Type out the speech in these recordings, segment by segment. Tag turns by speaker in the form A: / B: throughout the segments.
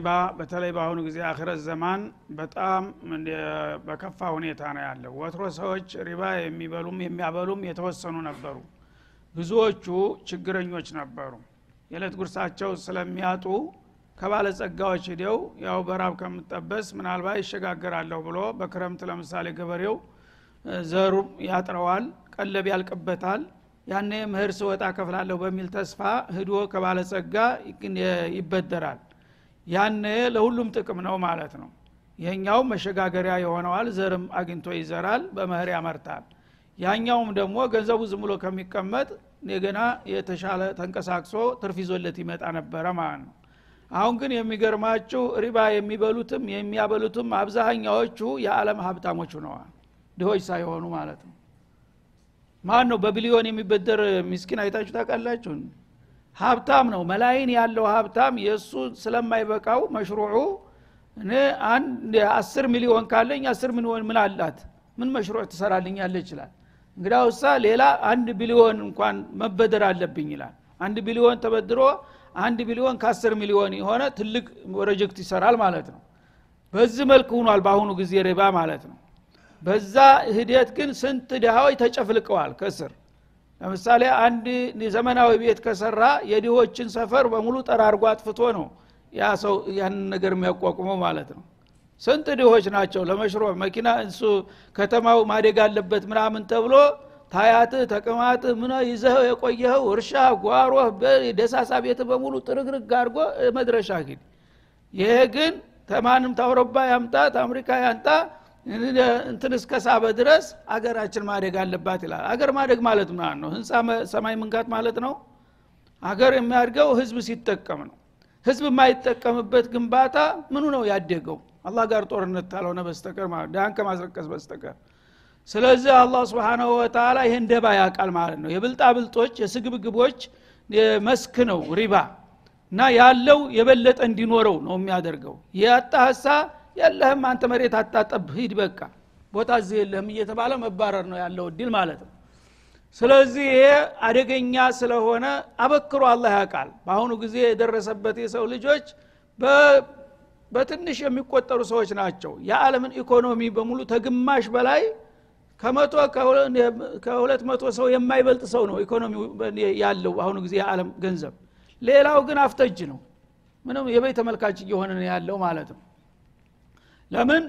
A: ሪባ በተለይ በአሁኑ ጊዜ አክረት ዘማን በጣም በከፋ ሁኔታ ነው ያለው። ወትሮ ሰዎች ሪባ የሚበሉም የሚያበሉም የተወሰኑ ነበሩ። ብዙዎቹ ችግረኞች ነበሩ። የዕለት ጉርሳቸው ስለሚያጡ ከባለጸጋዎች ሂደው ያው በራብ ከምጠበስ ምናልባት ይሸጋገራለሁ ብሎ በክረምት ለምሳሌ ገበሬው ዘሩ ያጥረዋል ቀለብ ያልቅበታል ያኔ ምህር ስወጣ ከፍላለሁ በሚል ተስፋ ህዶ ከባለጸጋ ይበደራል ያኔ ለሁሉም ጥቅም ነው ማለት ነው። ይሄኛውም መሸጋገሪያ የሆነዋል ዘርም አግኝቶ ይዘራል በመህር ያመርታል። ያኛውም ደግሞ ገንዘቡ ዝም ብሎ ከሚቀመጥ እንደገና የተሻለ ተንቀሳቅሶ ትርፍ ይዞለት ይመጣ ነበረ ማለት ነው። አሁን ግን የሚገርማችሁ ሪባ የሚበሉትም የሚያበሉትም አብዛኛዎቹ የዓለም ሀብታሞች ሆነዋል ድሆች ሳይሆኑ ማለት ነው። ማን ነው በቢሊዮን የሚበደር ሚስኪን አይታችሁ ታውቃላችሁ ሀብታም ነው። መላይን ያለው ሀብታም የእሱ ስለማይበቃው መሽሩዑ አስር ሚሊዮን ካለኝ አስር ሚሊዮን ምን አላት? ምን መሽሩዕ ትሰራልኛለ ይችላል። እንግዳውሳ ሌላ አንድ ቢሊዮን እንኳን መበደር አለብኝ ይላል። አንድ ቢሊዮን ተበድሮ አንድ ቢሊዮን ከአስር ሚሊዮን የሆነ ትልቅ ፕሮጀክት ይሰራል ማለት ነው። በዚህ መልክ ሁኗል በአሁኑ ጊዜ ሪባ ማለት ነው። በዛ ሂደት ግን ስንት ድሃዎች ተጨፍልቀዋል ከስር ለምሳሌ አንድ ዘመናዊ ቤት ከሰራ የድሆችን ሰፈር በሙሉ ጠራርጎ አጥፍቶ ነው ያ ሰው ያንን ነገር የሚያቋቁመው ማለት ነው። ስንት ድሆች ናቸው? ለመሽሮ መኪና እሱ ከተማው ማደግ አለበት ምናምን ተብሎ ታያትህ ተቅማትህ ምን ይዘህ የቆየኸው እርሻ ጓሮህ ደሳሳ ቤት በሙሉ ጥርግርግ አድርጎ መድረሻ ሂድ። ይሄ ግን ተማንም ታውሮባ ያምጣ ታምሪካ ያንጣ እንትን እስከ ሳበ ድረስ አገራችን ማደግ አለባት ይላል። አገር ማደግ ማለት ምናምን ነው? ህንፃ ሰማይ መንካት ማለት ነው? አገር የሚያድገው ህዝብ ሲጠቀም ነው። ህዝብ የማይጠቀምበት ግንባታ ምኑ ነው ያደገው? አላህ ጋር ጦርነት ታልሆነ በስተቀር ዳን ከማስረቀስ በስተቀር። ስለዚህ አላህ ስብሓናሁ ወተላ ይህን ደባ ያውቃል ማለት ነው። የብልጣ ብልጦች የስግብግቦች መስክ ነው ሪባ። እና ያለው የበለጠ እንዲኖረው ነው የሚያደርገው። ያጣ የለህም አንተ መሬት አታጠብ ሂድ በቃ። ቦታ እዚህ የለህም እየተባለ መባረር ነው ያለው እድል ማለት ነው። ስለዚህ ይሄ አደገኛ ስለሆነ አበክሮ አላህ ያውቃል። በአሁኑ ጊዜ የደረሰበት የሰው ልጆች በትንሽ የሚቆጠሩ ሰዎች ናቸው። የዓለምን ኢኮኖሚ በሙሉ ተግማሽ በላይ ከመቶ ከሁለት መቶ ሰው የማይበልጥ ሰው ነው ኢኮኖሚ ያለው በአሁኑ ጊዜ የዓለም ገንዘብ። ሌላው ግን አፍተጅ ነው። ምንም የበይ ተመልካች እየሆነ ያለው ማለት ነው ለምን?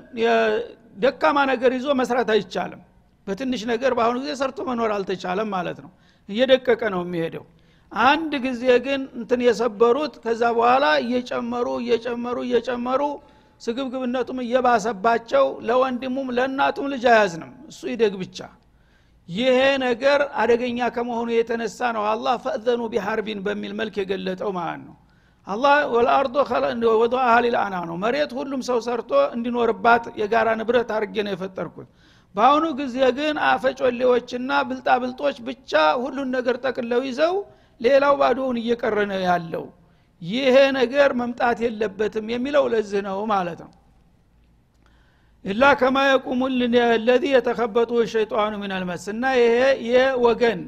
A: ደካማ ነገር ይዞ መስራት አይቻልም። በትንሽ ነገር በአሁኑ ጊዜ ሰርቶ መኖር አልተቻለም ማለት ነው። እየደቀቀ ነው የሚሄደው። አንድ ጊዜ ግን እንትን የሰበሩት ከዛ በኋላ እየጨመሩ እየጨመሩ እየጨመሩ ስግብግብነቱም እየባሰባቸው ለወንድሙም ለእናቱም ልጅ አያዝንም። እሱ ይደግ ብቻ። ይሄ ነገር አደገኛ ከመሆኑ የተነሳ ነው አላህ ፈእዘኑ ቢሐርቢን በሚል መልክ የገለጠው ማለት ነው አላህ ወልአርዶ ወዶ አህሊል አና ነው። መሬት ሁሉም ሰው ሰርቶ እንዲኖርባት የጋራ ንብረት አድርጌ ነው የፈጠርኩት። በአሁኑ ጊዜ ግን አፈጮሌዎችና ብልጣብልጦች ብቻ ሁሉን ነገር ጠቅለው ይዘው ሌላው ባዶውን እየቀረ ነው ያለው። ይሄ ነገር መምጣት የለበትም የሚለው ለዚህ ነው ማለት ነው። ኢላ ከማ የቁሙ ለዚ የተከበጡ ሸይጣኑ ምን አልመስ እና ይሄ የወገን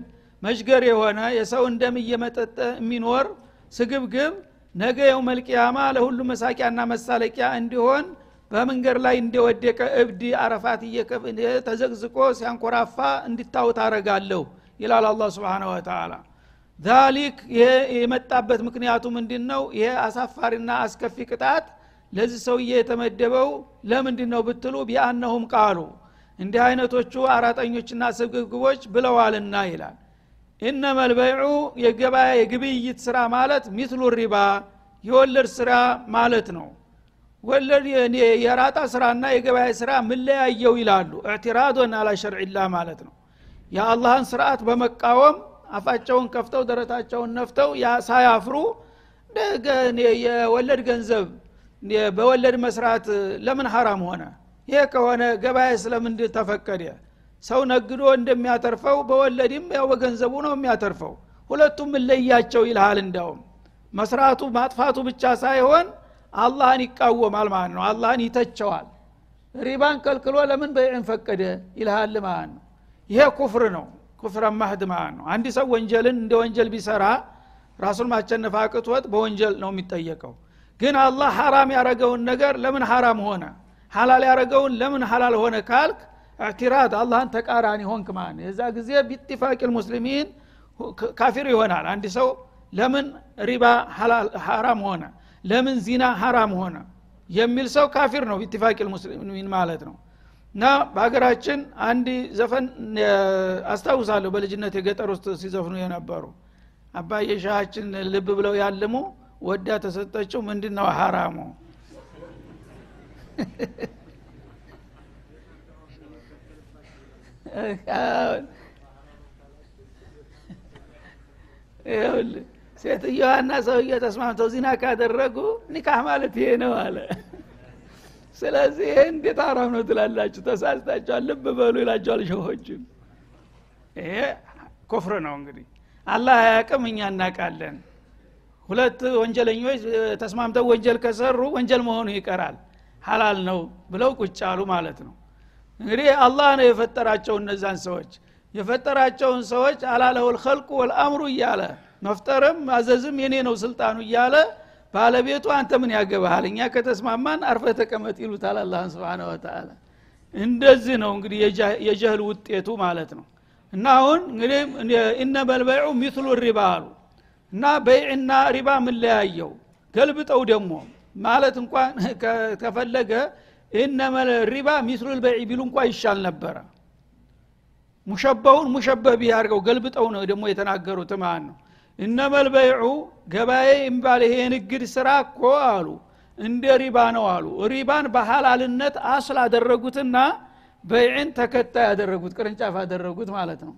A: መሽገር የሆነ የሰው እንደም እየመጠጠ የሚኖር ስግብግብ ነገ የው መልቅያማ ለሁሉ መሳቂያና መሳለቂያ እንዲሆን በመንገድ ላይ እንደወደቀ እብድ አረፋት ተዘቅዝቆ ሲያንኮራፋ እንዲታወት አረጋለሁ ይላል አላ ስብን ወተላ ዛሊክ ይሄ የመጣበት ምክንያቱ ምንድን ነው ይሄ አሳፋሪና አስከፊ ቅጣት ለዚህ ሰውዬ የተመደበው ለምንድን ነው ብትሉ ቢአነሁም ቃሉ እንዲህ አይነቶቹ አራጠኞችና ስግብግቦች ብለዋልና ይላል። ኢነመ ልበይዑ የገበያ የግብይት ስራ ማለት ሚትሉ ሪባ የወለድ ስራ ማለት ነው። ወለድ የራጣ ስራና የገበያ ስራ ምለያየው ይላሉ? እዕትራዶን አላ ሸርዕላ ማለት ነው። የአላህን ስርዓት በመቃወም አፋቸውን ከፍተው ደረታቸውን ነፍተው ሳያፍሩ የወለድ ገንዘብ በወለድ መስራት ለምን ሐራም ሆነ? ይሄ ከሆነ ገበያ ስለምንድ ተፈቀደ? ሰው ነግዶ እንደሚያተርፈው በወለድም ያው በገንዘቡ ነው የሚያተርፈው። ሁለቱም እለያቸው ይልሃል? እንዳውም መስራቱ ማጥፋቱ ብቻ ሳይሆን አላህን ይቃወማል ማለት ነው። አላህን ይተቸዋል። ሪባን ከልክሎ ለምን በይዕን ፈቀደ ይልሃል ማለት ነው። ይሄ ኩፍር ነው። ኩፍረ ማህድ ማለት ነው። አንድ ሰው ወንጀልን እንደ ወንጀል ቢሰራ ራሱን ማቸነፍ አቅቶት በወንጀል ነው የሚጠየቀው። ግን አላህ ሐራም ያረገውን ነገር ለምን ሐራም ሆነ? ሐላል ያረገውን ለምን ሐላል ሆነ ካልክ እዕትራድ አላህን ተቃራኒ ሆንክ ማለት የዛ ጊዜ ቢትፋቅ ልሙስሊሚን ካፊር ይሆናል። አንድ ሰው ለምን ሪባ ሐራም ሆነ? ለምን ዚና ሐራም ሆነ? የሚል ሰው ካፊር ነው ቢትፋቅ ልሙስሊሚን ማለት ነው። እና በሀገራችን አንድ ዘፈን አስታውሳለሁ በልጅነት የገጠር ውስጥ ሲዘፍኑ የነበሩ። አባዬ ልብ ብለው ያልሙ ወዳ ተሰጠችው ምንድን ነው ሐራሙ ሴትዮዋና ሰውየ ተስማምተው ዚና ካደረጉ ኒካህ ማለት ይሄ ነው አለ። ስለዚህ ይሄ እንዴት አራም ነው ትላላችሁ? ተሳስታችኋል ልብ በሉ ይላቸዋል ሸሆችን ይሄ ኮፍር ነው እንግዲህ። አላህ አያቅም እኛ እናቃለን። ሁለት ወንጀለኞች ተስማምተው ወንጀል ከሰሩ ወንጀል መሆኑ ይቀራል። ሀላል ነው ብለው ቁጭ አሉ ማለት ነው። እንግዲህ አላህ ነው የፈጠራቸው እነዛን ሰዎች። የፈጠራቸውን ሰዎች አላለሁ ልከልቁ ወልአምሩ እያለ መፍጠርም ማዘዝም የኔ ነው ስልጣኑ እያለ ባለቤቱ አንተ ምን ያገባሃል? እኛ ከተስማማን አርፈ ተቀመጥ ይሉታል አላህን ስብን ወተላ እንደዚህ ነው እንግዲህ የጀህል ውጤቱ ማለት ነው። እና አሁን እንግዲህ ኢነመልበይዑ ሚትሉ ሪባ አሉ። እና በይዕና ሪባ ምለያየው ገልብጠው ደግሞ ማለት እንኳን ከፈለገ ኢነመል ሪባ ሚስሉ ልበዒ ቢሉ እንኳ ይሻል ነበረ። ሙሸበውን ሙሸበህ አድርገው ገልብጠው ነው ደግሞ የተናገሩት ማለት ነው እነመል በይዑ ገባኤ የሚባል ይሄ የንግድ ስራ እኮ አሉ። እንደ ሪባ ነው አሉ። ሪባን በሐላልነት አስል አደረጉትና በይዕን ተከታይ ያደረጉት ቅርንጫፍ ያደረጉት ማለት ነው።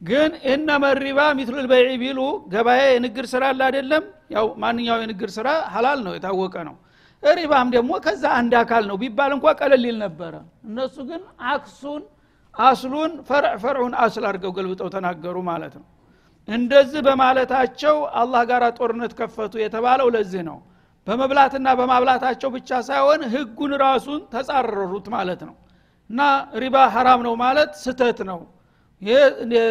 A: ግን እነመ ሪባ ሚትሉ ልበይዒ ቢሉ ገባኤ የንግድ ስራ አለ አይደለም? ያው ማንኛው የንግድ ስራ ሀላል ነው የታወቀ ነው። ሪባም ደግሞ ከዛ አንድ አካል ነው ቢባል እንኳ ቀለል ይል ነበረ። እነሱ ግን አክሱን አስሉን ፈርዕ ፈርዑን አስል አድርገው ገልብጠው ተናገሩ ማለት ነው እንደዚህ በማለታቸው አላህ ጋር ጦርነት ከፈቱ የተባለው ለዚህ ነው። በመብላትና በማብላታቸው ብቻ ሳይሆን ህጉን ራሱን ተጻረሩት ማለት ነው። እና ሪባ ሀራም ነው ማለት ስተት ነው።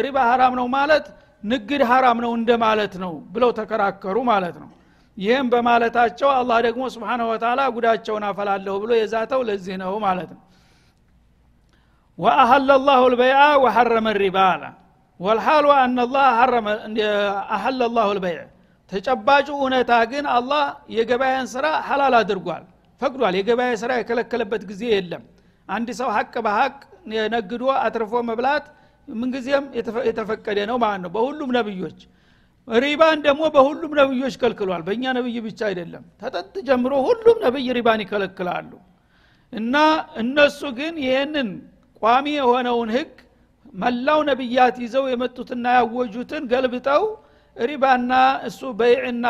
A: ሪባ ሀራም ነው ማለት ንግድ ሀራም ነው እንደማለት ነው ብለው ተከራከሩ ማለት ነው። ይህም በማለታቸው አላህ ደግሞ ስብሓነሁ ወተላ ጉዳቸውን አፈላለሁ ብሎ የዛተው ለዚህ ነው ማለት ነው። ወአሀለ ላሁ ልበይዓ ወሐረመ ሪባ አላ ወልሓሉ አና ላህ አሀለ ላሁ ልበይዕ። ተጨባጩ እውነታ ግን አላህ የገበያን ስራ ሐላል አድርጓል ፈቅዷል። የገበያ ስራ የከለከለበት ጊዜ የለም። አንድ ሰው ሀቅ በሀቅ ነግዶ አትርፎ መብላት ምንጊዜም የተፈቀደ ነው ማለት ነው። በሁሉም ነብዮች ሪባን ደግሞ በሁሉም ነብዮች ከልክሏል። በእኛ ነብይ ብቻ አይደለም። ተጠጥ ጀምሮ ሁሉም ነብይ ሪባን ይከለክላሉ። እና እነሱ ግን ይህንን ቋሚ የሆነውን ህግ መላው ነቢያት ይዘው የመጡትና ያወጁትን ገልብጠው ሪባና እሱ በይዕና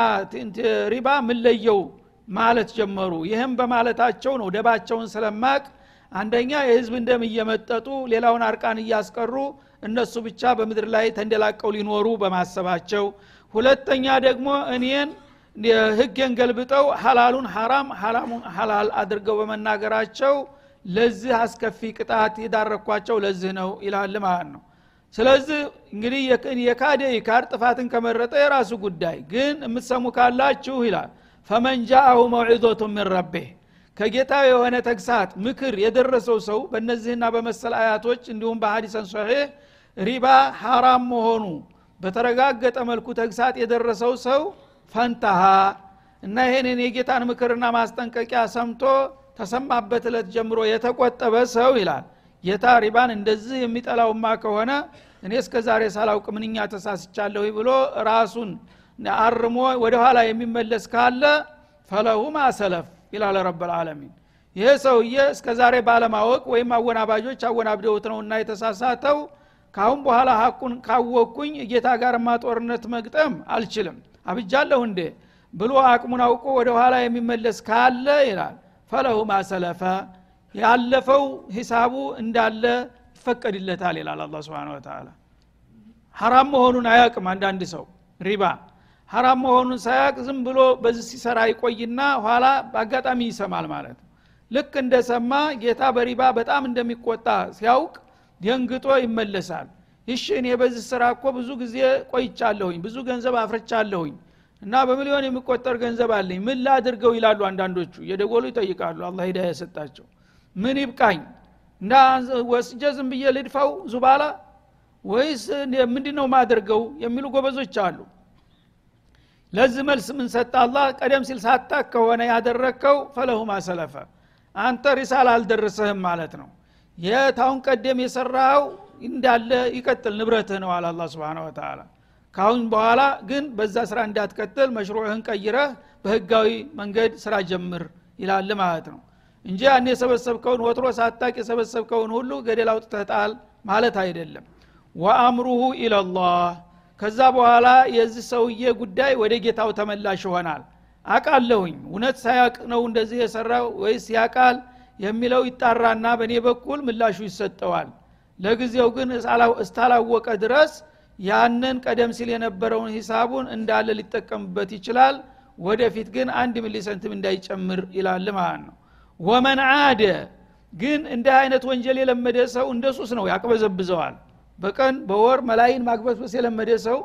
A: ሪባ ምለየው ማለት ጀመሩ። ይህም በማለታቸው ነው ደባቸውን ስለማቅ አንደኛ የህዝብ እንደም እየመጠጡ ሌላውን አርቃን እያስቀሩ እነሱ ብቻ በምድር ላይ ተንደላቀው ሊኖሩ በማሰባቸው። ሁለተኛ ደግሞ እኔን ህጌን ገልብጠው ሐላሉን ሐራም ሐራሙን ሐላል አድርገው በመናገራቸው ለዚህ አስከፊ ቅጣት የዳረኳቸው ለዚህ ነው ይላል ማለት ነው። ስለዚህ እንግዲህ የካደ ይካድ ጥፋትን ከመረጠ የራሱ ጉዳይ። ግን የምትሰሙ ካላችሁ ይላል ፈመን ጃአሁ መውዒዞቱ ምን ረቤህ ከጌታ የሆነ ተግሳት ምክር የደረሰው ሰው በእነዚህና በመሰል አያቶች እንዲሁም በሀዲሰን ሶሒህ ሪባ ሐራም መሆኑ በተረጋገጠ መልኩ ተግሳት የደረሰው ሰው ፈንታሃ እና ይሄንን የጌታን ምክርና ማስጠንቀቂያ ሰምቶ ተሰማበት እለት ጀምሮ የተቆጠበ ሰው ይላል። ጌታ ሪባን እንደዚህ የሚጠላውማ ከሆነ እኔ እስከ ዛሬ ሳላውቅ ምንኛ ተሳስቻለሁ ብሎ ራሱን አርሞ ወደ ኋላ የሚመለስ ካለ ፈለሁ ማሰለፍ ይላል ረብልዓለሚን ይሄ ሰውዬ እስከ ዛሬ ባለማወቅ ወይም አወናባጆች አወናብደውት ነው እና የተሳሳተው ካሁን በኋላ ሀቁን ካወቅኩኝ ጌታ ጋርማ ጦርነት መግጠም አልችልም። አብጃለሁ እንዴ ብሎ አቅሙን አውቆ ወደ ኋላ የሚመለስ ካለ ይላል ፈለሁ ማሰለፈ ያለፈው ሂሳቡ እንዳለ ይፈቀድለታል ይላል አላ ስብን ተላ ሐራም መሆኑን አያቅም አንዳንድ ሰው ሪባ። ሐራም መሆኑን ሳያቅ ዝም ብሎ በዚህ ሲሰራ ይቆይና ኋላ በአጋጣሚ ይሰማል ማለት ነው። ልክ እንደሰማ ጌታ በሪባ በጣም እንደሚቆጣ ሲያውቅ ደንግጦ ይመለሳል። ይሽ እኔ በዚህ ስራ እኮ ብዙ ጊዜ ቆይቻለሁኝ ብዙ ገንዘብ አፍርቻለሁኝ እና በሚሊዮን የሚቆጠር ገንዘብ አለኝ። ምን ላድርገው ይላሉ አንዳንዶቹ። እየደወሉ ይጠይቃሉ። አላ ሂዳ የሰጣቸው። ምን ይብቃኝ? እና ወስጀ ዝም ብዬ ልድፋው ዙባላ? ወይስ ምንድ ነው ማድርገው የሚሉ ጎበዞች አሉ። ለዚህ መልስ ምን ሰጠ ቀደም ሲል ሳታክ ከሆነ ያደረግከው ፈለሁ ማሰለፈ አንተ ሪሳል አልደረሰህም ማለት ነው። የታሁን ቀደም የሰራው እንዳለ ይቀጥል ንብረትህ ነው አለ አላ ስብን ወተላ ካሁን በኋላ ግን በዛ ስራ እንዳትቀጥል መሽሩዕህን ቀይረህ በህጋዊ መንገድ ስራ ጀምር ይላል ማለት ነው። እንጂ ያን የሰበሰብከውን ወትሮ ሳታቅ የሰበሰብከውን ሁሉ ገደል አውጥተህ ማለት አይደለም። ወአምሩሁ ኢለላህ። ከዛ በኋላ የዚህ ሰውዬ ጉዳይ ወደ ጌታው ተመላሽ ይሆናል። አቃለሁኝ እውነት ሳያቅ ነው እንደዚህ የሰራው ወይስ ያቃል የሚለው ይጣራና በእኔ በኩል ምላሹ ይሰጠዋል። ለጊዜው ግን እስታላወቀ ድረስ ያንን ቀደም ሲል የነበረውን ሂሳቡን እንዳለ ሊጠቀምበት ይችላል። ወደፊት ግን አንድ ሚሊ ሰንትም እንዳይጨምር ይላል ማለት ነው። ወመን አደ ግን እንዲህ አይነት ወንጀል የለመደ ሰው እንደ ሱስ ነው ያቅበዘብዘዋል። በቀን በወር መላይን ማግበስበስ የለመደ ሰው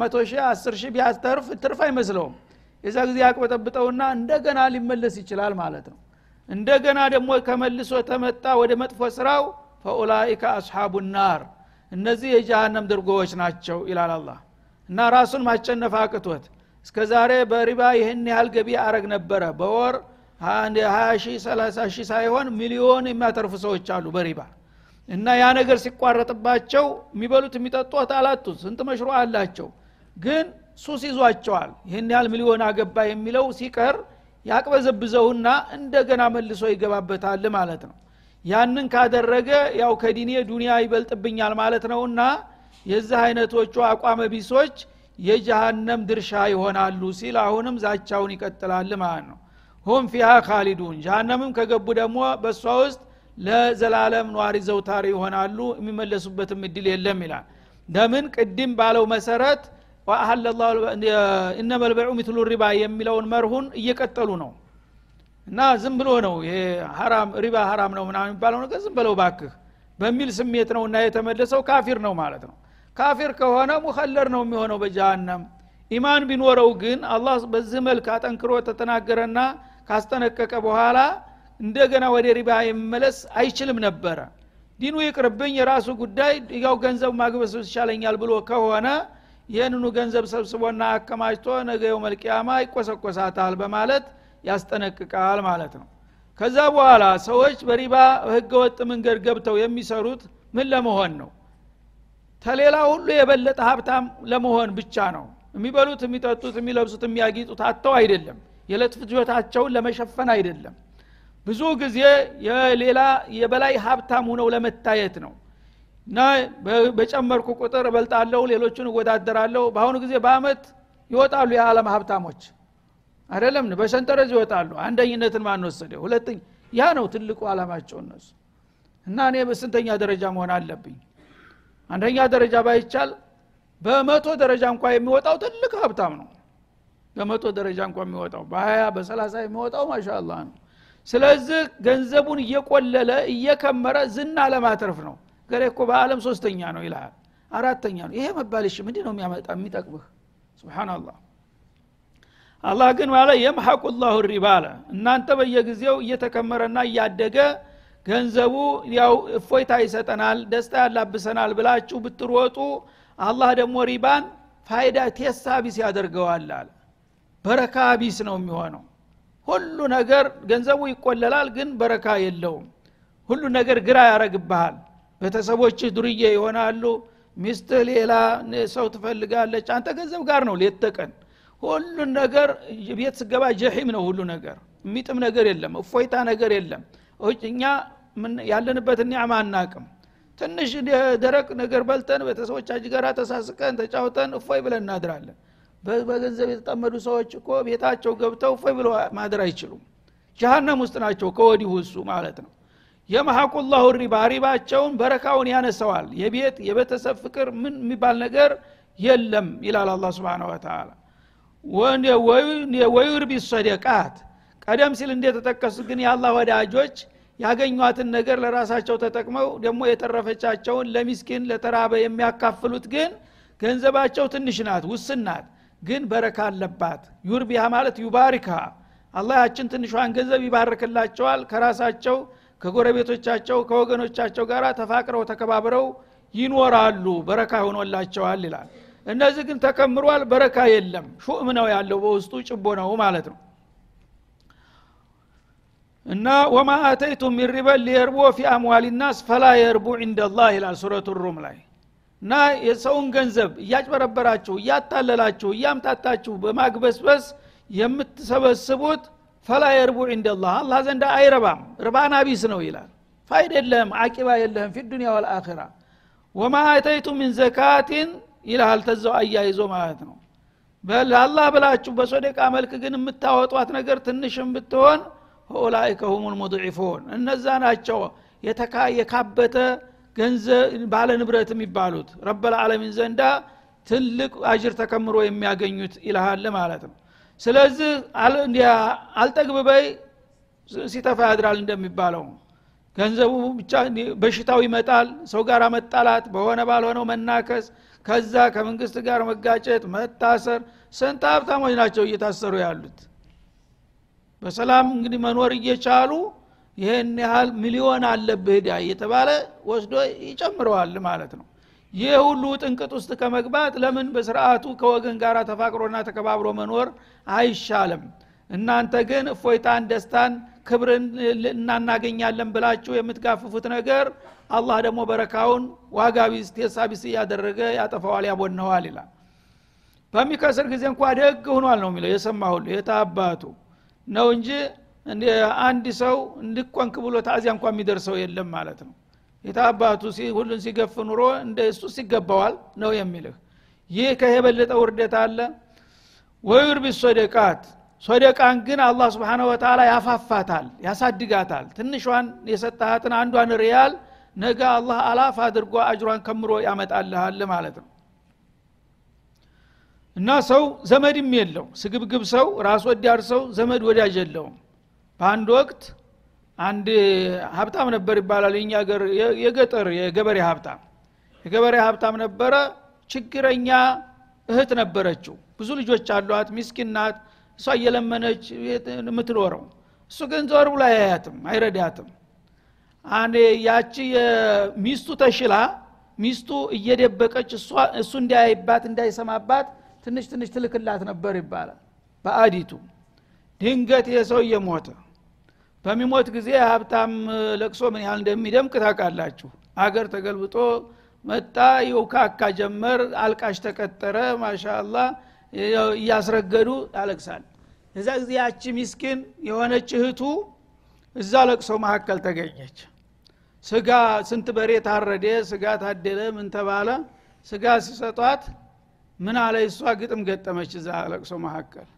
A: መቶ ሺህ አስር ሺህ ቢያስተርፍ ትርፍ አይመስለውም። የዛ ጊዜ ያቅበጠብጠውና እንደገና ሊመለስ ይችላል ማለት ነው። እንደገና ደግሞ ከመልሶ ተመጣ ወደ መጥፎ ስራው ፈኡላይከ አስሓቡ ናር እነዚህ የጀሃነም ድርጎዎች ናቸው ይላል አላ እና ራሱን ማቸነፍ አቅቶት። እስከ ዛሬ በሪባ ይህን ያህል ገቢ አረግ ነበረ። በወር 20 ሺህ 30 ሺህ ሳይሆን ሚሊዮን የሚያተርፉ ሰዎች አሉ በሪባ። እና ያ ነገር ሲቋረጥባቸው የሚበሉት የሚጠጡት አላጡት። ስንት መሽሮ አላቸው? ግን ሱስ ይዟቸዋል። ይህን ያህል ሚሊዮን አገባ የሚለው ሲቀር ያቅበዘብዘውና እንደገና መልሶ ይገባበታል ማለት ነው ያንን ካደረገ ያው ከዲኔ ዱንያ ይበልጥብኛል ማለት ነውና የዚህ አይነቶቹ አቋመ ቢሶች የጀሃነም ድርሻ ይሆናሉ ሲል አሁንም ዛቻውን ይቀጥላል ማለት ነው። ሁም ፊሃ ካሊዱን ጀሃነምም ከገቡ ደግሞ በእሷ ውስጥ ለዘላለም ኗሪ ዘውታሪ ይሆናሉ የሚመለሱበትም እድል የለም ይላል። ለምን? ቅድም ባለው መሰረት قالوا إنما البيع مثل الربا የሚለውን መርሁን እየቀጠሉ ነው እና ዝም ብሎ ነው ሀራም ሪባ ሀራም ነው ምናምን የሚባለው ነገር ዝም ብለው ባክህ በሚል ስሜት ነው እና የተመለሰው ካፊር ነው ማለት ነው። ካፊር ከሆነ ሙኸለድ ነው የሚሆነው በጀሃነም። ኢማን ቢኖረው ግን አላህ በዚህ መልክ አጠንክሮ ተተናገረና ካስጠነቀቀ በኋላ እንደገና ወደ ሪባ የመመለስ አይችልም ነበረ። ዲኑ ይቅርብኝ የራሱ ጉዳይ ያው ገንዘብ ማግበስበስ ይሻለኛል ብሎ ከሆነ ይህንኑ ገንዘብ ሰብስቦና አከማችቶ ነገ የውመልቅያማ ይቆሰቆሳታል በማለት ያስጠነቅቃል ማለት ነው። ከዛ በኋላ ሰዎች በሪባ ህገወጥ መንገድ ገብተው የሚሰሩት ምን ለመሆን ነው? ተሌላ ሁሉ የበለጠ ሀብታም ለመሆን ብቻ ነው። የሚበሉት የሚጠጡት የሚለብሱት የሚያጊጡት አተው አይደለም። የዕለት ፍጆታቸውን ለመሸፈን አይደለም። ብዙ ጊዜ የሌላ የበላይ ሀብታም ሁነው ለመታየት ነው። እና በጨመርኩ ቁጥር እበልጣለሁ ሌሎቹን እወዳደራለሁ። በአሁኑ ጊዜ በአመት ይወጣሉ የዓለም ሀብታሞች አይደለም? በሰንጠረዝ ይወጣሉ። አንደኝነትን ማን ወሰደ? ሁለተኛ ያ ነው ትልቁ አላማቸው እነሱ። እና እኔ በስንተኛ ደረጃ መሆን አለብኝ? አንደኛ ደረጃ ባይቻል በመቶ ደረጃ እንኳ የሚወጣው ትልቅ ሀብታም ነው። በመቶ ደረጃ እንኳ የሚወጣው በሀያ በሰላሳ የሚወጣው ማሻላ ነው። ስለዚህ ገንዘቡን እየቆለለ እየከመረ ዝና ለማትረፍ ነው። ገሬ እኮ በአለም ሶስተኛ ነው ይልሃል አራተኛ ነው። ይሄ መባልሽ ምንድ ነው የሚያመጣ የሚጠቅምህ? ስብናላህ አላህ ግን ማለ የምሐቁ ላሁ ሪባ አለ። እናንተ በየጊዜው እየተከመረና እያደገ ገንዘቡ ያው እፎይታ ይሰጠናል ደስታ ያላብሰናል ብላችሁ ብትሮጡ አላህ ደግሞ ሪባን ፋይዳ ቴሳ ቢስ ያደርገዋል አለ። በረካ ቢስ ነው የሚሆነው። ሁሉ ነገር ገንዘቡ ይቆለላል ግን በረካ የለውም። ሁሉ ነገር ግራ ያረግብሃል። ቤተሰቦችህ ዱርዬ ይሆናሉ ሚስትህ ሌላ ሰው ትፈልጋለች። አንተ ገንዘብ ጋር ነው ሌት ተቀን ሁሉን ነገር ቤት ስገባ ጀሒም ነው ሁሉ ነገር። የሚጥም ነገር የለም እፎይታ ነገር የለም። እኛ ያለንበት ኒዕማ አናቅም። ትንሽ ደረቅ ነገር በልተን ቤተሰቦቻችን ጋር ተሳስቀን ተጫውተን እፎይ ብለን እናድራለን። በገንዘብ የተጠመዱ ሰዎች እኮ ቤታቸው ገብተው እፎይ ብሎ ማደር አይችሉም። ጀሃነም ውስጥ ናቸው ከወዲሁ እሱ ማለት ነው። የመሐቁ ላሁ ሪባ ሪባቸውን በረካውን ያነሰዋል። የቤት የቤተሰብ ፍቅር ምን የሚባል ነገር የለም ይላል አላ ስብን ወተላ ወዩርቢ ሰደቃት ቀደም ሲል እንደተጠቀሱ ግን የአላህ ወዳጆች ያገኟትን ነገር ለራሳቸው ተጠቅመው ደግሞ የተረፈቻቸውን ለሚስኪን ለተራበ የሚያካፍሉት ግን ገንዘባቸው ትንሽ ናት ውስን ናት። ግን በረካ አለባት። ዩርቢያ ማለት ዩባሪካ። አላህ ያችን ትንሿን ገንዘብ ይባርክላቸዋል። ከራሳቸው ከጎረቤቶቻቸው ከወገኖቻቸው ጋር ተፋቅረው ተከባብረው ይኖራሉ። በረካ ሆኖላቸዋል ይላል እነዚህ ግን ተከምሯል። በረካ የለም። ሹእም ነው ያለው በውስጡ ጭቦ ነው ማለት ነው። እና وما آتيتم من ربا ليربو في أموال الناس فلا يربو عند الله ይላል ሱረቱ ሩም ላይ። እና የሰውን ገንዘብ እያጭበረበራችሁ እያታለላችሁ እያምታታችሁ በማግበስበስ የምትሰበስቡት فلا يربو عند الله አላህ ዘንዳ አይረባም። ርባና ቢስ ነው ይላል። ፋይዳ የለህም አቂባ የለህም في الدنيا والآخرة ወማ አተይቱ ሚን ዘካቲን ይልሃል ተዛው አያይዞ ማለት ነው። ለአላህ ብላችሁ በሶደቃ መልክ ግን የምታወጧት ነገር ትንሽም ብትሆን ኡላይከ ሁም ልሙድዒፉን እነዛ ናቸው የካበተ ገንዘብ ባለ ንብረት የሚባሉት። ረበልዓለሚን ዘንዳ ትልቅ አጅር ተከምሮ የሚያገኙት ይልሃል ማለት ነው። ስለዚህ አልጠግብበይ ሲተፋ ያድራል እንደሚባለው። ገንዘቡ ብቻ በሽታው ይመጣል ሰው ጋር መጣላት በሆነ ባልሆነው መናከስ ከዛ ከመንግስት ጋር መጋጨት መታሰር ስንት ሀብታሞች ናቸው እየታሰሩ ያሉት? በሰላም እንግዲህ መኖር እየቻሉ ይህን ያህል ሚሊዮን አለብህ ዳ እየተባለ ወስዶ ይጨምረዋል ማለት ነው። ይህ ሁሉ ጥንቅጥ ውስጥ ከመግባት ለምን በስርዓቱ ከወገን ጋር ተፋቅሮና ተከባብሮ መኖር አይሻልም? እናንተ ግን እፎይታን ደስታን ክብርን እናናገኛለን ብላችሁ የምትጋፍፉት ነገር አላህ ደግሞ በረካውን ዋጋ ቢስ ቴሳ ቢስ እያደረገ ያጠፋዋል ያቦነዋል ይላል። በሚከስር ጊዜ እንኳ ደግ ሆኗል ነው የሚለው። የሰማ ሁሉ የታባቱ ነው እንጂ አንድ ሰው እንድቆንክ ብሎ ታዚያ እንኳ የሚደርሰው የለም ማለት ነው። የታባቱ ሁሉን ሲገፍ ኑሮ እንደ እሱስ ይገባዋል ነው የሚልህ። ይህ ከየበለጠ ውርደት አለ? ወዩርቢ ሶደቃት። ሶደቃን ግን አላህ ስብሓነ ወተላ ያፋፋታል ያሳድጋታል። ትንሿን የሰጠሃትን አንዷን ሪያል ነገ አላህ አላፍ አድርጎ አጅሯን ከምሮ ያመጣልሃል ማለት ነው። እና ሰው ዘመድም የለው ስግብግብ ሰው ራስ ወዳድ ሰው ዘመድ ወዳጅ የለውም። በአንድ ወቅት አንድ ሀብታም ነበር ይባላል። የኛ ገር የገጠር የገበሬ ሀብታም። የገበሬ ሀብታም ነበረ። ችግረኛ እህት ነበረችው። ብዙ ልጆች አሏት። ሚስኪን ናት። እሷ እየለመነች የምትኖረው። እሱ ግን ዞር ብሎ አያያትም አይረዳትም ያቺ ሚስቱ ተሽላ ሚስቱ እየደበቀች እሱ እንዳያይባት እንዳይሰማባት ትንሽ ትንሽ ትልክላት ነበር ይባላል። በአዲቱ ድንገት የሰው እየሞተ በሚሞት ጊዜ ሀብታም ለቅሶ ምን ያህል እንደሚደምቅ ታውቃላችሁ። አገር ተገልብጦ መጣ የውካካ ጀመር አልቃሽ ተቀጠረ ማሻአላ እያስረገዱ ያለቅሳል። እዛ ጊዜ ያቺ ሚስኪን የሆነች እህቱ እዛ ለቅሶ መካከል ተገኘች ስጋ ስንት በሬ ታረደ? ስጋ ታደለ? ምን ተባለ? ስጋ ሲሰጧት ምን አለ? እሷ ግጥም ገጠመች እዛ ለቅሶ መካከል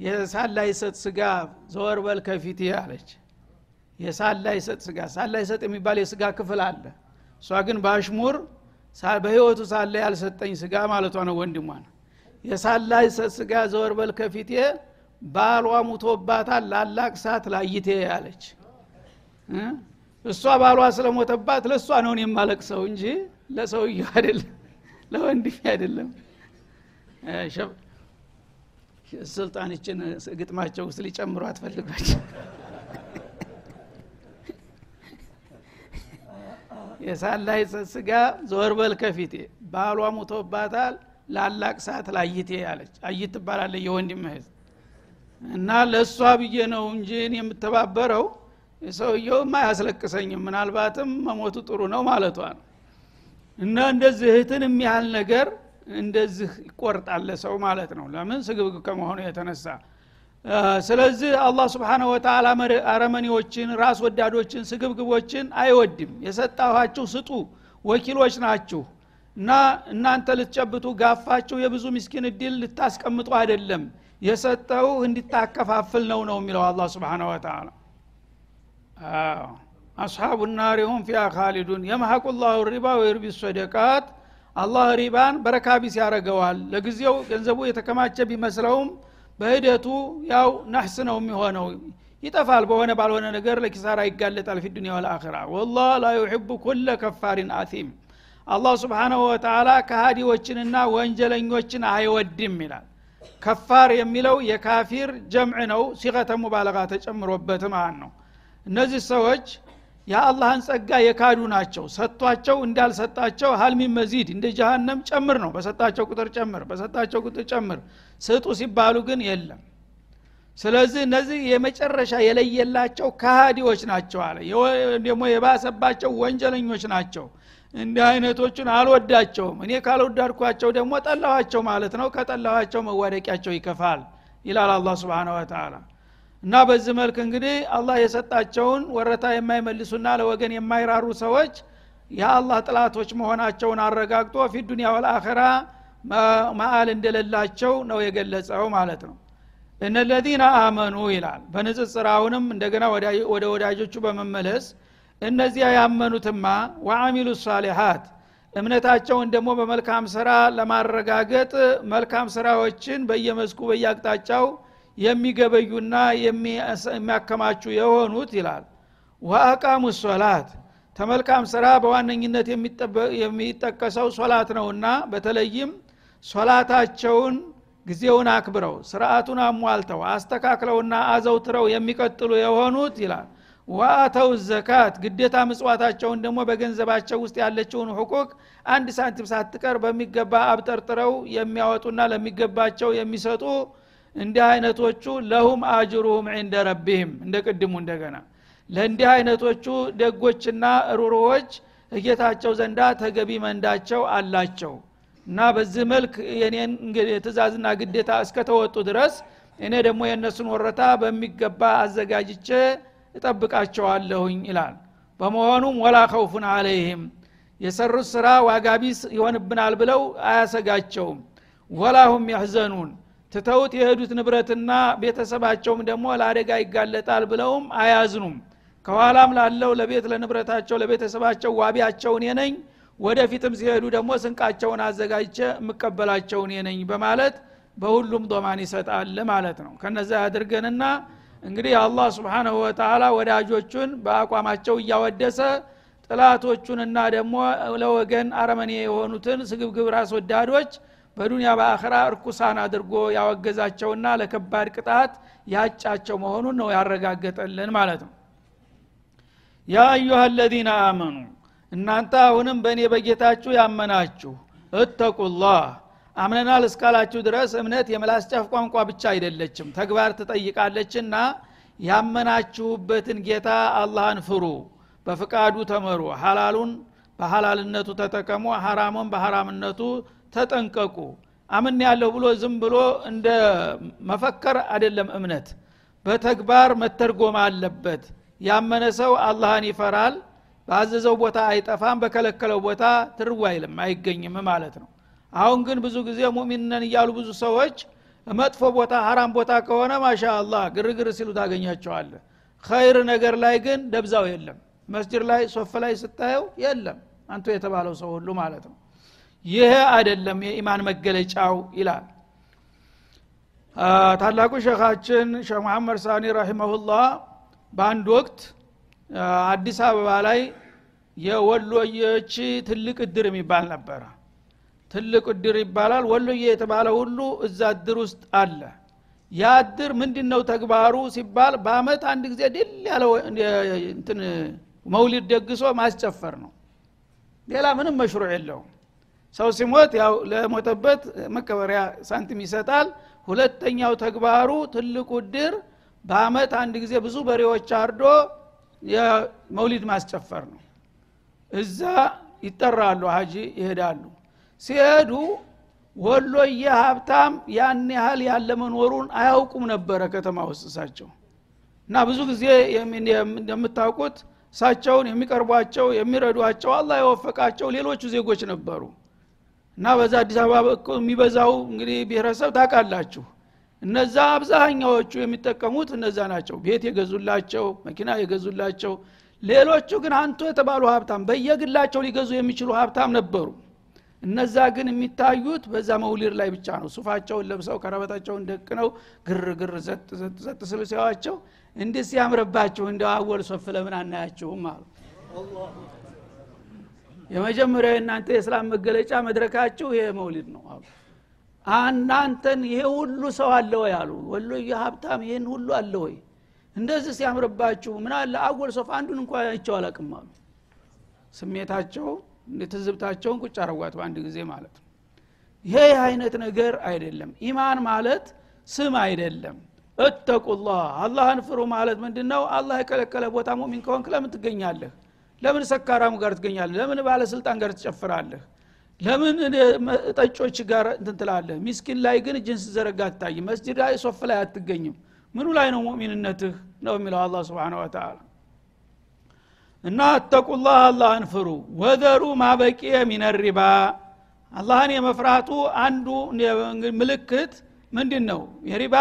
A: የሳላ ይሰጥ ስጋ ዘወር በል ከፊት አለች። የሳላ ይሰጥ ስጋ ሳላ ይሰጥ የሚባል የስጋ ክፍል አለ። እሷ ግን በአሽሙር በህይወቱ ሳለ ያልሰጠኝ ስጋ ማለቷ ነው ወንድሟን። የሳላ ይሰጥ ስጋ ዘወር በል ከፊቴ ባሏ ሙቶባታል ላላቅ ሰዓት ላይቴ አለች እሷ ባሏ ስለሞተባት ለእሷ ነውን የማለቅሰው እንጂ ለሰውየው አይደለም ለወንድሜ አይደለም። ስልጣንችን ግጥማቸው ውስጥ ሊጨምሩ አትፈልጓቸው የሳላይ ስጋ ዞር በል ከፊቴ ባሏ ሙቶባታል ላላቅ ሰዓት ላይቴ አለች። አይት ትባላለ የወንድም እና ለእሷ ብዬ ነው እንጂ የምተባበረው ሰውየውም አያስለቅሰኝም ምናልባትም መሞቱ ጥሩ ነው ማለቷ ነው። እና እንደዚህ እህትን የሚያህል ነገር እንደዚህ ይቆርጣለ ሰው ማለት ነው። ለምን? ስግብግ ከመሆኑ የተነሳ። ስለዚህ አላህ ስብሓነ ወተላ አረመኔዎችን ራስ ወዳዶችን ስግብግቦችን አይወድም። የሰጣኋችሁ ስጡ ወኪሎች ናችሁ። እና እናንተ ልትጨብጡ ጋፋችሁ የብዙ ምስኪን እድል ልታስቀምጡ አይደለም። የሰጠው እንዲታከፋፍል ነው ነው የሚለው አላ ስብሓነ ወተላ أصحاب النار هم فيها خالدون يمحق الله الربا ويربي الصدقات አላህ ሪባን በረካቢስ ያደረገዋል ለጊዜው ገንዘቡ የተከማቸ ቢመስለውም በሂደቱ ያው نحس ነው የሚሆነው። ይጠፋል በሆነ ባልሆነ ነገር ለኪሳራ ይጋለጣል في الدنيا والآخرة والله لا يحب كل كفار أثيم አላህ سبحانه وتعالى ከሃዲዎችንና ወንጀለኞችን አይወድም ይላል። كفار የሚለው የካፊር جمع ነው። صيغة مبالغة ተጨምሮበት ማለት ነው እነዚህ ሰዎች የአላህን ጸጋ የካዱ ናቸው። ሰጥቷቸው እንዳልሰጣቸው ሀልሚ መዚድ እንደ ጀሃነም ጨምር ነው። በሰጣቸው ቁጥር ጨምር በሰጣቸው ቁጥር ጨምር ስጡ ሲባሉ ግን የለም። ስለዚህ እነዚህ የመጨረሻ የለየላቸው ካሃዲዎች ናቸው አለ። ደግሞ የባሰባቸው ወንጀለኞች ናቸው። እንዲህ አይነቶቹን አልወዳቸውም። እኔ ካልወዳድኳቸው ደግሞ ጠላኋቸው ማለት ነው። ከጠላኋቸው መዋደቂያቸው ይከፋል ይላል አላ ስብን ወተላ እና በዚህ መልክ እንግዲህ አላህ የሰጣቸውን ወረታ የማይመልሱና ለወገን የማይራሩ ሰዎች የአላህ ጥላቶች መሆናቸውን አረጋግጦ ፊ ዱኒያ ወልአኸራ ማአል እንደሌላቸው ነው የገለጸው ማለት ነው። እነለዚነ አመኑ ይላል። በንጽጽር አሁንም እንደገና ወደ ወዳጆቹ በመመለስ እነዚያ ያመኑትማ ወአሚሉ ሳሊሓት እምነታቸውን ደግሞ በመልካም ስራ ለማረጋገጥ መልካም ስራዎችን በየመስኩ በየአቅጣጫው የሚገበዩና የሚያከማቹ የሆኑት ይላል። ወአቃሙ ሶላት ተመልካም ስራ በዋነኝነት የሚጠቀሰው ሶላት ነውና በተለይም ሶላታቸውን ጊዜውን አክብረው ስርአቱን አሟልተው አስተካክለውና አዘውትረው የሚቀጥሉ የሆኑት ይላል። ዋአተው ዘካት ግዴታ ምጽዋታቸውን ደግሞ በገንዘባቸው ውስጥ ያለችውን ሁቁቅ አንድ ሳንቲም ሳትቀር በሚገባ አብጠርጥረው የሚያወጡና ለሚገባቸው የሚሰጡ እንዲህ አይነቶቹ ለሁም አጅሩሁም ዕንደ ረቢህም እንደ ቅድሙ እንደገና ለእንዲህ አይነቶቹ ደጎችና ሩሩዎች እጌታቸው ዘንዳ ተገቢ መንዳቸው አላቸው። እና በዚህ መልክ የኔን ትእዛዝና ግዴታ እስከተወጡ ድረስ እኔ ደግሞ የእነሱን ወረታ በሚገባ አዘጋጅቼ እጠብቃቸዋለሁኝ ይላል። በመሆኑም ወላ ከውፉን አለይህም የሰሩት ስራ ዋጋቢስ ይሆንብናል ብለው አያሰጋቸውም። ወላሁም ያህዘኑን ትተውት የሄዱት ንብረትና ቤተሰባቸውም ደግሞ ለአደጋ ይጋለጣል ብለውም አያዝኑም። ከኋላም ላለው ለቤት ለንብረታቸው ለቤተሰባቸው ዋቢያቸውን የነኝ ወደፊትም ሲሄዱ ደግሞ ስንቃቸውን አዘጋጅቼ የምቀበላቸውን የነኝ በማለት በሁሉም ዶማን ይሰጣል ማለት ነው። ከነዛ ያድርገንና እንግዲህ አላህ ስብሓናሁ ወተላ ወዳጆቹን በአቋማቸው እያወደሰ ጥላቶቹንና ደግሞ ለወገን አረመኔ የሆኑትን ስግብግብ ራስ ወዳዶች በዱንያ በአኸራ እርኩሳን አድርጎ ያወገዛቸውና ለከባድ ቅጣት ያጫቸው መሆኑን ነው ያረጋገጠልን ማለት ነው። ያ አዩሃ አለዚነ አመኑ እናንተ አሁንም በእኔ በጌታችሁ ያመናችሁ እተቁላህ። አምነናል እስካላችሁ ድረስ እምነት የምላስ ጫፍ ቋንቋ ብቻ አይደለችም። ተግባር ትጠይቃለችና ያመናችሁበትን ጌታ አላህን ፍሩ። በፍቃዱ ተመሩ። ሐላሉን በሐላልነቱ ተጠቀሙ። ሐራሙን በሐራምነቱ ተጠንቀቁ። አምን ያለሁ ብሎ ዝም ብሎ እንደ መፈከር አይደለም እምነት። በተግባር መተርጎም አለበት። ያመነ ሰው አላህን ይፈራል። ባዘዘው ቦታ አይጠፋም። በከለከለው ቦታ ትርጉ አይልም አይገኝም ማለት ነው። አሁን ግን ብዙ ጊዜ ሙሚንነን እያሉ ብዙ ሰዎች መጥፎ ቦታ ሀራም ቦታ ከሆነ ማሻ አላህ ግርግር ሲሉ ታገኛቸዋለ ኸይር ነገር ላይ ግን ደብዛው የለም። መስጅድ ላይ ሶፍ ላይ ስታየው የለም። አንቱ የተባለው ሰው ሁሉ ማለት ነው ይህ አይደለም የኢማን መገለጫው ይላል። ታላቁ ሸኻችን ሼክ መሐመድ ሳኒ ረሂመሁላህ በአንድ ወቅት አዲስ አበባ ላይ የወሎዮች ትልቅ እድር የሚባል ነበረ። ትልቅ እድር ይባላል። ወሎዬ የተባለ ሁሉ እዛ እድር ውስጥ አለ። ያ እድር ምንድን ነው ተግባሩ ሲባል በአመት አንድ ጊዜ ድል ያለ መውሊድ ደግሶ ማስጨፈር ነው። ሌላ ምንም መሽሮ የለውም ሰው ሲሞት ያው ለሞተበት መቀበሪያ ሳንቲም ይሰጣል። ሁለተኛው ተግባሩ ትልቁ እድር በአመት አንድ ጊዜ ብዙ በሬዎች አርዶ የመውሊድ ማስጨፈር ነው። እዛ ይጠራሉ ሀጂ ይሄዳሉ። ሲሄዱ ወሎየ ሀብታም ያን ያህል ያለ መኖሩን አያውቁም ነበረ ከተማ ውስጥ እሳቸው። እና ብዙ ጊዜ እንደምታውቁት እሳቸውን የሚቀርቧቸው የሚረዷቸው አላህ የወፈቃቸው ሌሎቹ ዜጎች ነበሩ እና በዛ አዲስ አበባ የሚበዛው እንግዲህ ብሔረሰብ ታውቃላችሁ። እነዛ አብዛኛዎቹ የሚጠቀሙት እነዛ ናቸው። ቤት የገዙላቸው መኪና የገዙላቸው ሌሎቹ ግን አንቱ የተባሉ ሀብታም በየግላቸው ሊገዙ የሚችሉ ሀብታም ነበሩ። እነዛ ግን የሚታዩት በዛ መውሊድ ላይ ብቻ ነው። ሱፋቸውን ለብሰው ከረበታቸውን ደቅነው ግርግር ዘጥ ስሉ ሲያዋቸው እንዲህ ሲያምርባችሁ! እንደ አወል ሶፍ ለምን አናያችሁም አሉ የመጀመሪያው የእናንተ የእስላም መገለጫ መድረካችሁ ይሄ መውሊድ ነው አሉ።
B: እናንተን ይሄ ሁሉ ሰው አለ ወይ? አሉ። ወሎዬ ሀብታም ይህን ሁሉ አለ ወይ? እንደዚህ ሲያምርባችሁ ምን አለ? አጎል ሶፍ አንዱን እንኳ አይቼው አላቅም አሉ። ስሜታቸው ትዝብታቸውን ቁጭ አረጓት በአንድ ጊዜ ማለት ነው። ይሄ አይነት ነገር አይደለም። ኢማን ማለት ስም አይደለም። اتقوا الله አላህን ፍሩ ማለት ምንድን ነው አላህ የከለከለ ቦታ ሙሚን ከሆንክ ለምን ትገኛለህ ለምን ሰካራሙ ጋር ትገኛለህ? ለምን ባለስልጣን ጋር ትጨፍራለህ? ለምን ጠጮች ጋር እንትን ትላለህ? ሚስኪን ላይ ግን እጅን ስዘረጋ አትታይ መስጅድ ላይ ሶፍ ላይ አትገኝም። ምኑ ላይ ነው ሙእሚንነትህ? ነው የሚለው አላ ስብን ወተላ እና አተቁላህ አላህን ፍሩ ወዘሩ ማበቂየ ሚነ ሪባ። አላህን የመፍራቱ አንዱ ምልክት ምንድን ነው የሪባ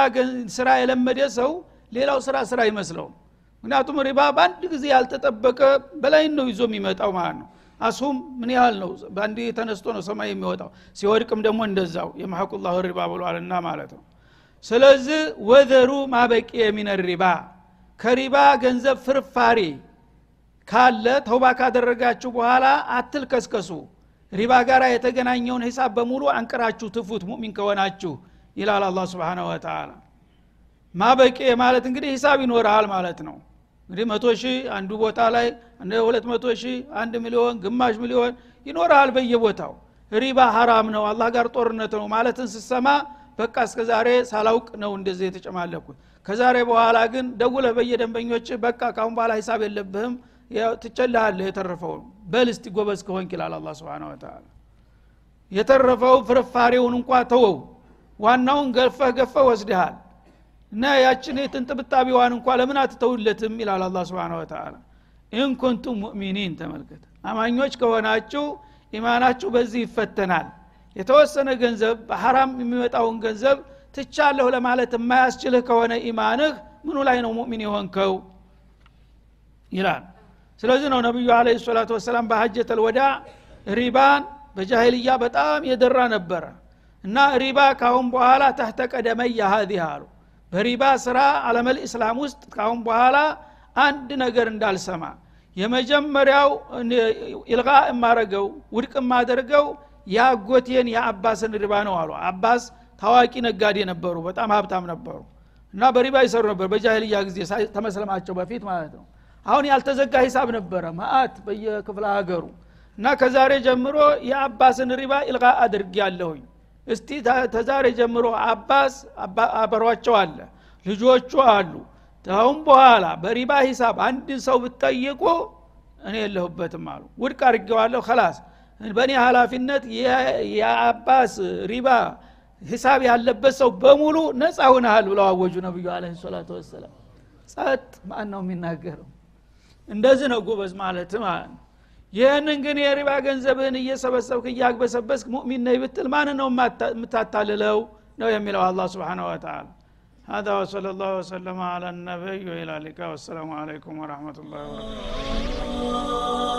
B: ስራ የለመደ ሰው ሌላው ስራ ስራ አይመስለውም ምክንያቱም ሪባ በአንድ ጊዜ ያልተጠበቀ በላይ ነው ይዞ የሚመጣው ማለት ነው። አሱም ምን ያህል ነው? በአንድ ተነስቶ ነው ሰማይ የሚወጣው። ሲወድቅም ደግሞ እንደዛው የማሐቁላሁ ሪባ ብሏልና ማለት ነው። ስለዚህ ወዘሩ ማበቂ የሚነ ሪባ ከሪባ ገንዘብ ፍርፋሪ ካለ ተውባ ካደረጋችሁ በኋላ አትልከስከሱ። ሪባ ጋር የተገናኘውን ሂሳብ በሙሉ አንቅራችሁ ትፉት ሙሚን ከሆናችሁ ይላል አላ ስብን ወተላ ማበቂ ማለት እንግዲህ ሂሳብ ይኖርሃል ማለት ነው እንግዲህ መቶ ሺህ አንዱ ቦታ ላይ ሁለት መቶ ሺህ አንድ ሚሊዮን ግማሽ ሚሊዮን ይኖርሃል በየቦታው። ሪባ ሀራም ነው አላህ ጋር ጦርነት ነው ማለትን ስሰማ በቃ እስከ ዛሬ ሳላውቅ ነው እንደዚህ የተጨማለኩት ከዛሬ በኋላ ግን ደውለህ በየደንበኞች በቃ ካሁን በኋላ ሂሳብ የለብህም ትጨልሃለህ የተረፈው በል እስቲ ጎበዝ ከሆንክ ይላል አላ ስብን ወተላ የተረፈው ፍርፋሬውን እንኳ ተወው ዋናውን ገፈህ ገፈህ ወስድሃል እና ያችን የትንጥብጣቢዋን እንኳ ለምን አትተውለትም? ይላል አላ ስብን ወተላ ኢንኩንቱም ሙእሚኒን ተመልከት። አማኞች ከሆናችሁ ኢማናችሁ በዚህ ይፈተናል። የተወሰነ ገንዘብ በሐራም የሚመጣውን ገንዘብ ትቻለሁ ለማለት የማያስችልህ ከሆነ ኢማንህ ምኑ ላይ ነው ሙእሚን የሆንከው? ይላል። ስለዚህ ነው ነቢዩ አለ ሰላቱ ወሰላም በሀጀት ልወዳ ሪባን በጃሂልያ በጣም የደራ ነበረ። እና ሪባ ካሁን በኋላ ተህተ ሀዚህ አሉ በሪባ ስራ አለመል እስላም ውስጥ ካሁን በኋላ አንድ ነገር እንዳልሰማ የመጀመሪያው ኢልጋ የማረገው ውድቅ የማደርገው የአጎቴን የአባስን ሪባ ነው አሉ። አባስ ታዋቂ ነጋዴ ነበሩ በጣም ሀብታም ነበሩ እና በሪባ ይሰሩ ነበር በጃሂልያ ጊዜ ተመስለማቸው በፊት ማለት ነው። አሁን ያልተዘጋ ሂሳብ ነበረ ማአት በየክፍለ ሀገሩ እና ከዛሬ ጀምሮ የአባስን ሪባ ኢልጋ አድርግ ያለሁኝ እስቲ ተዛሬ ጀምሮ አባስ አበሯቸው አለ። ልጆቹ አሉ። አሁን በኋላ በሪባ ሂሳብ አንድ ሰው ብትጠይቁ እኔ የለሁበትም አሉ። ውድቅ አድርጌዋለሁ። ከላስ በእኔ ሀላፊነት የአባስ ሪባ ሂሳብ ያለበት ሰው በሙሉ ነፃ ሁነሃል ብለው አወጁ ነቢዩ አለ ሰላቱ ወሰላም። ጸጥ ማን ነው የሚናገረው? እንደዚህ ነው ጎበዝ ማለት ማለት ነው ይህንን ግን የሪባ ገንዘብህን እየሰበሰብክ እያግበሰበስክ ሙእሚን ነኝ ብትል ማን ነው የምታታልለው ነው የሚለው አላ ስብሓን ወተላ هذا وصلى الله وسلم على النبي وإلى اللقاء والسلام عليكم ورحمة الله وبركاته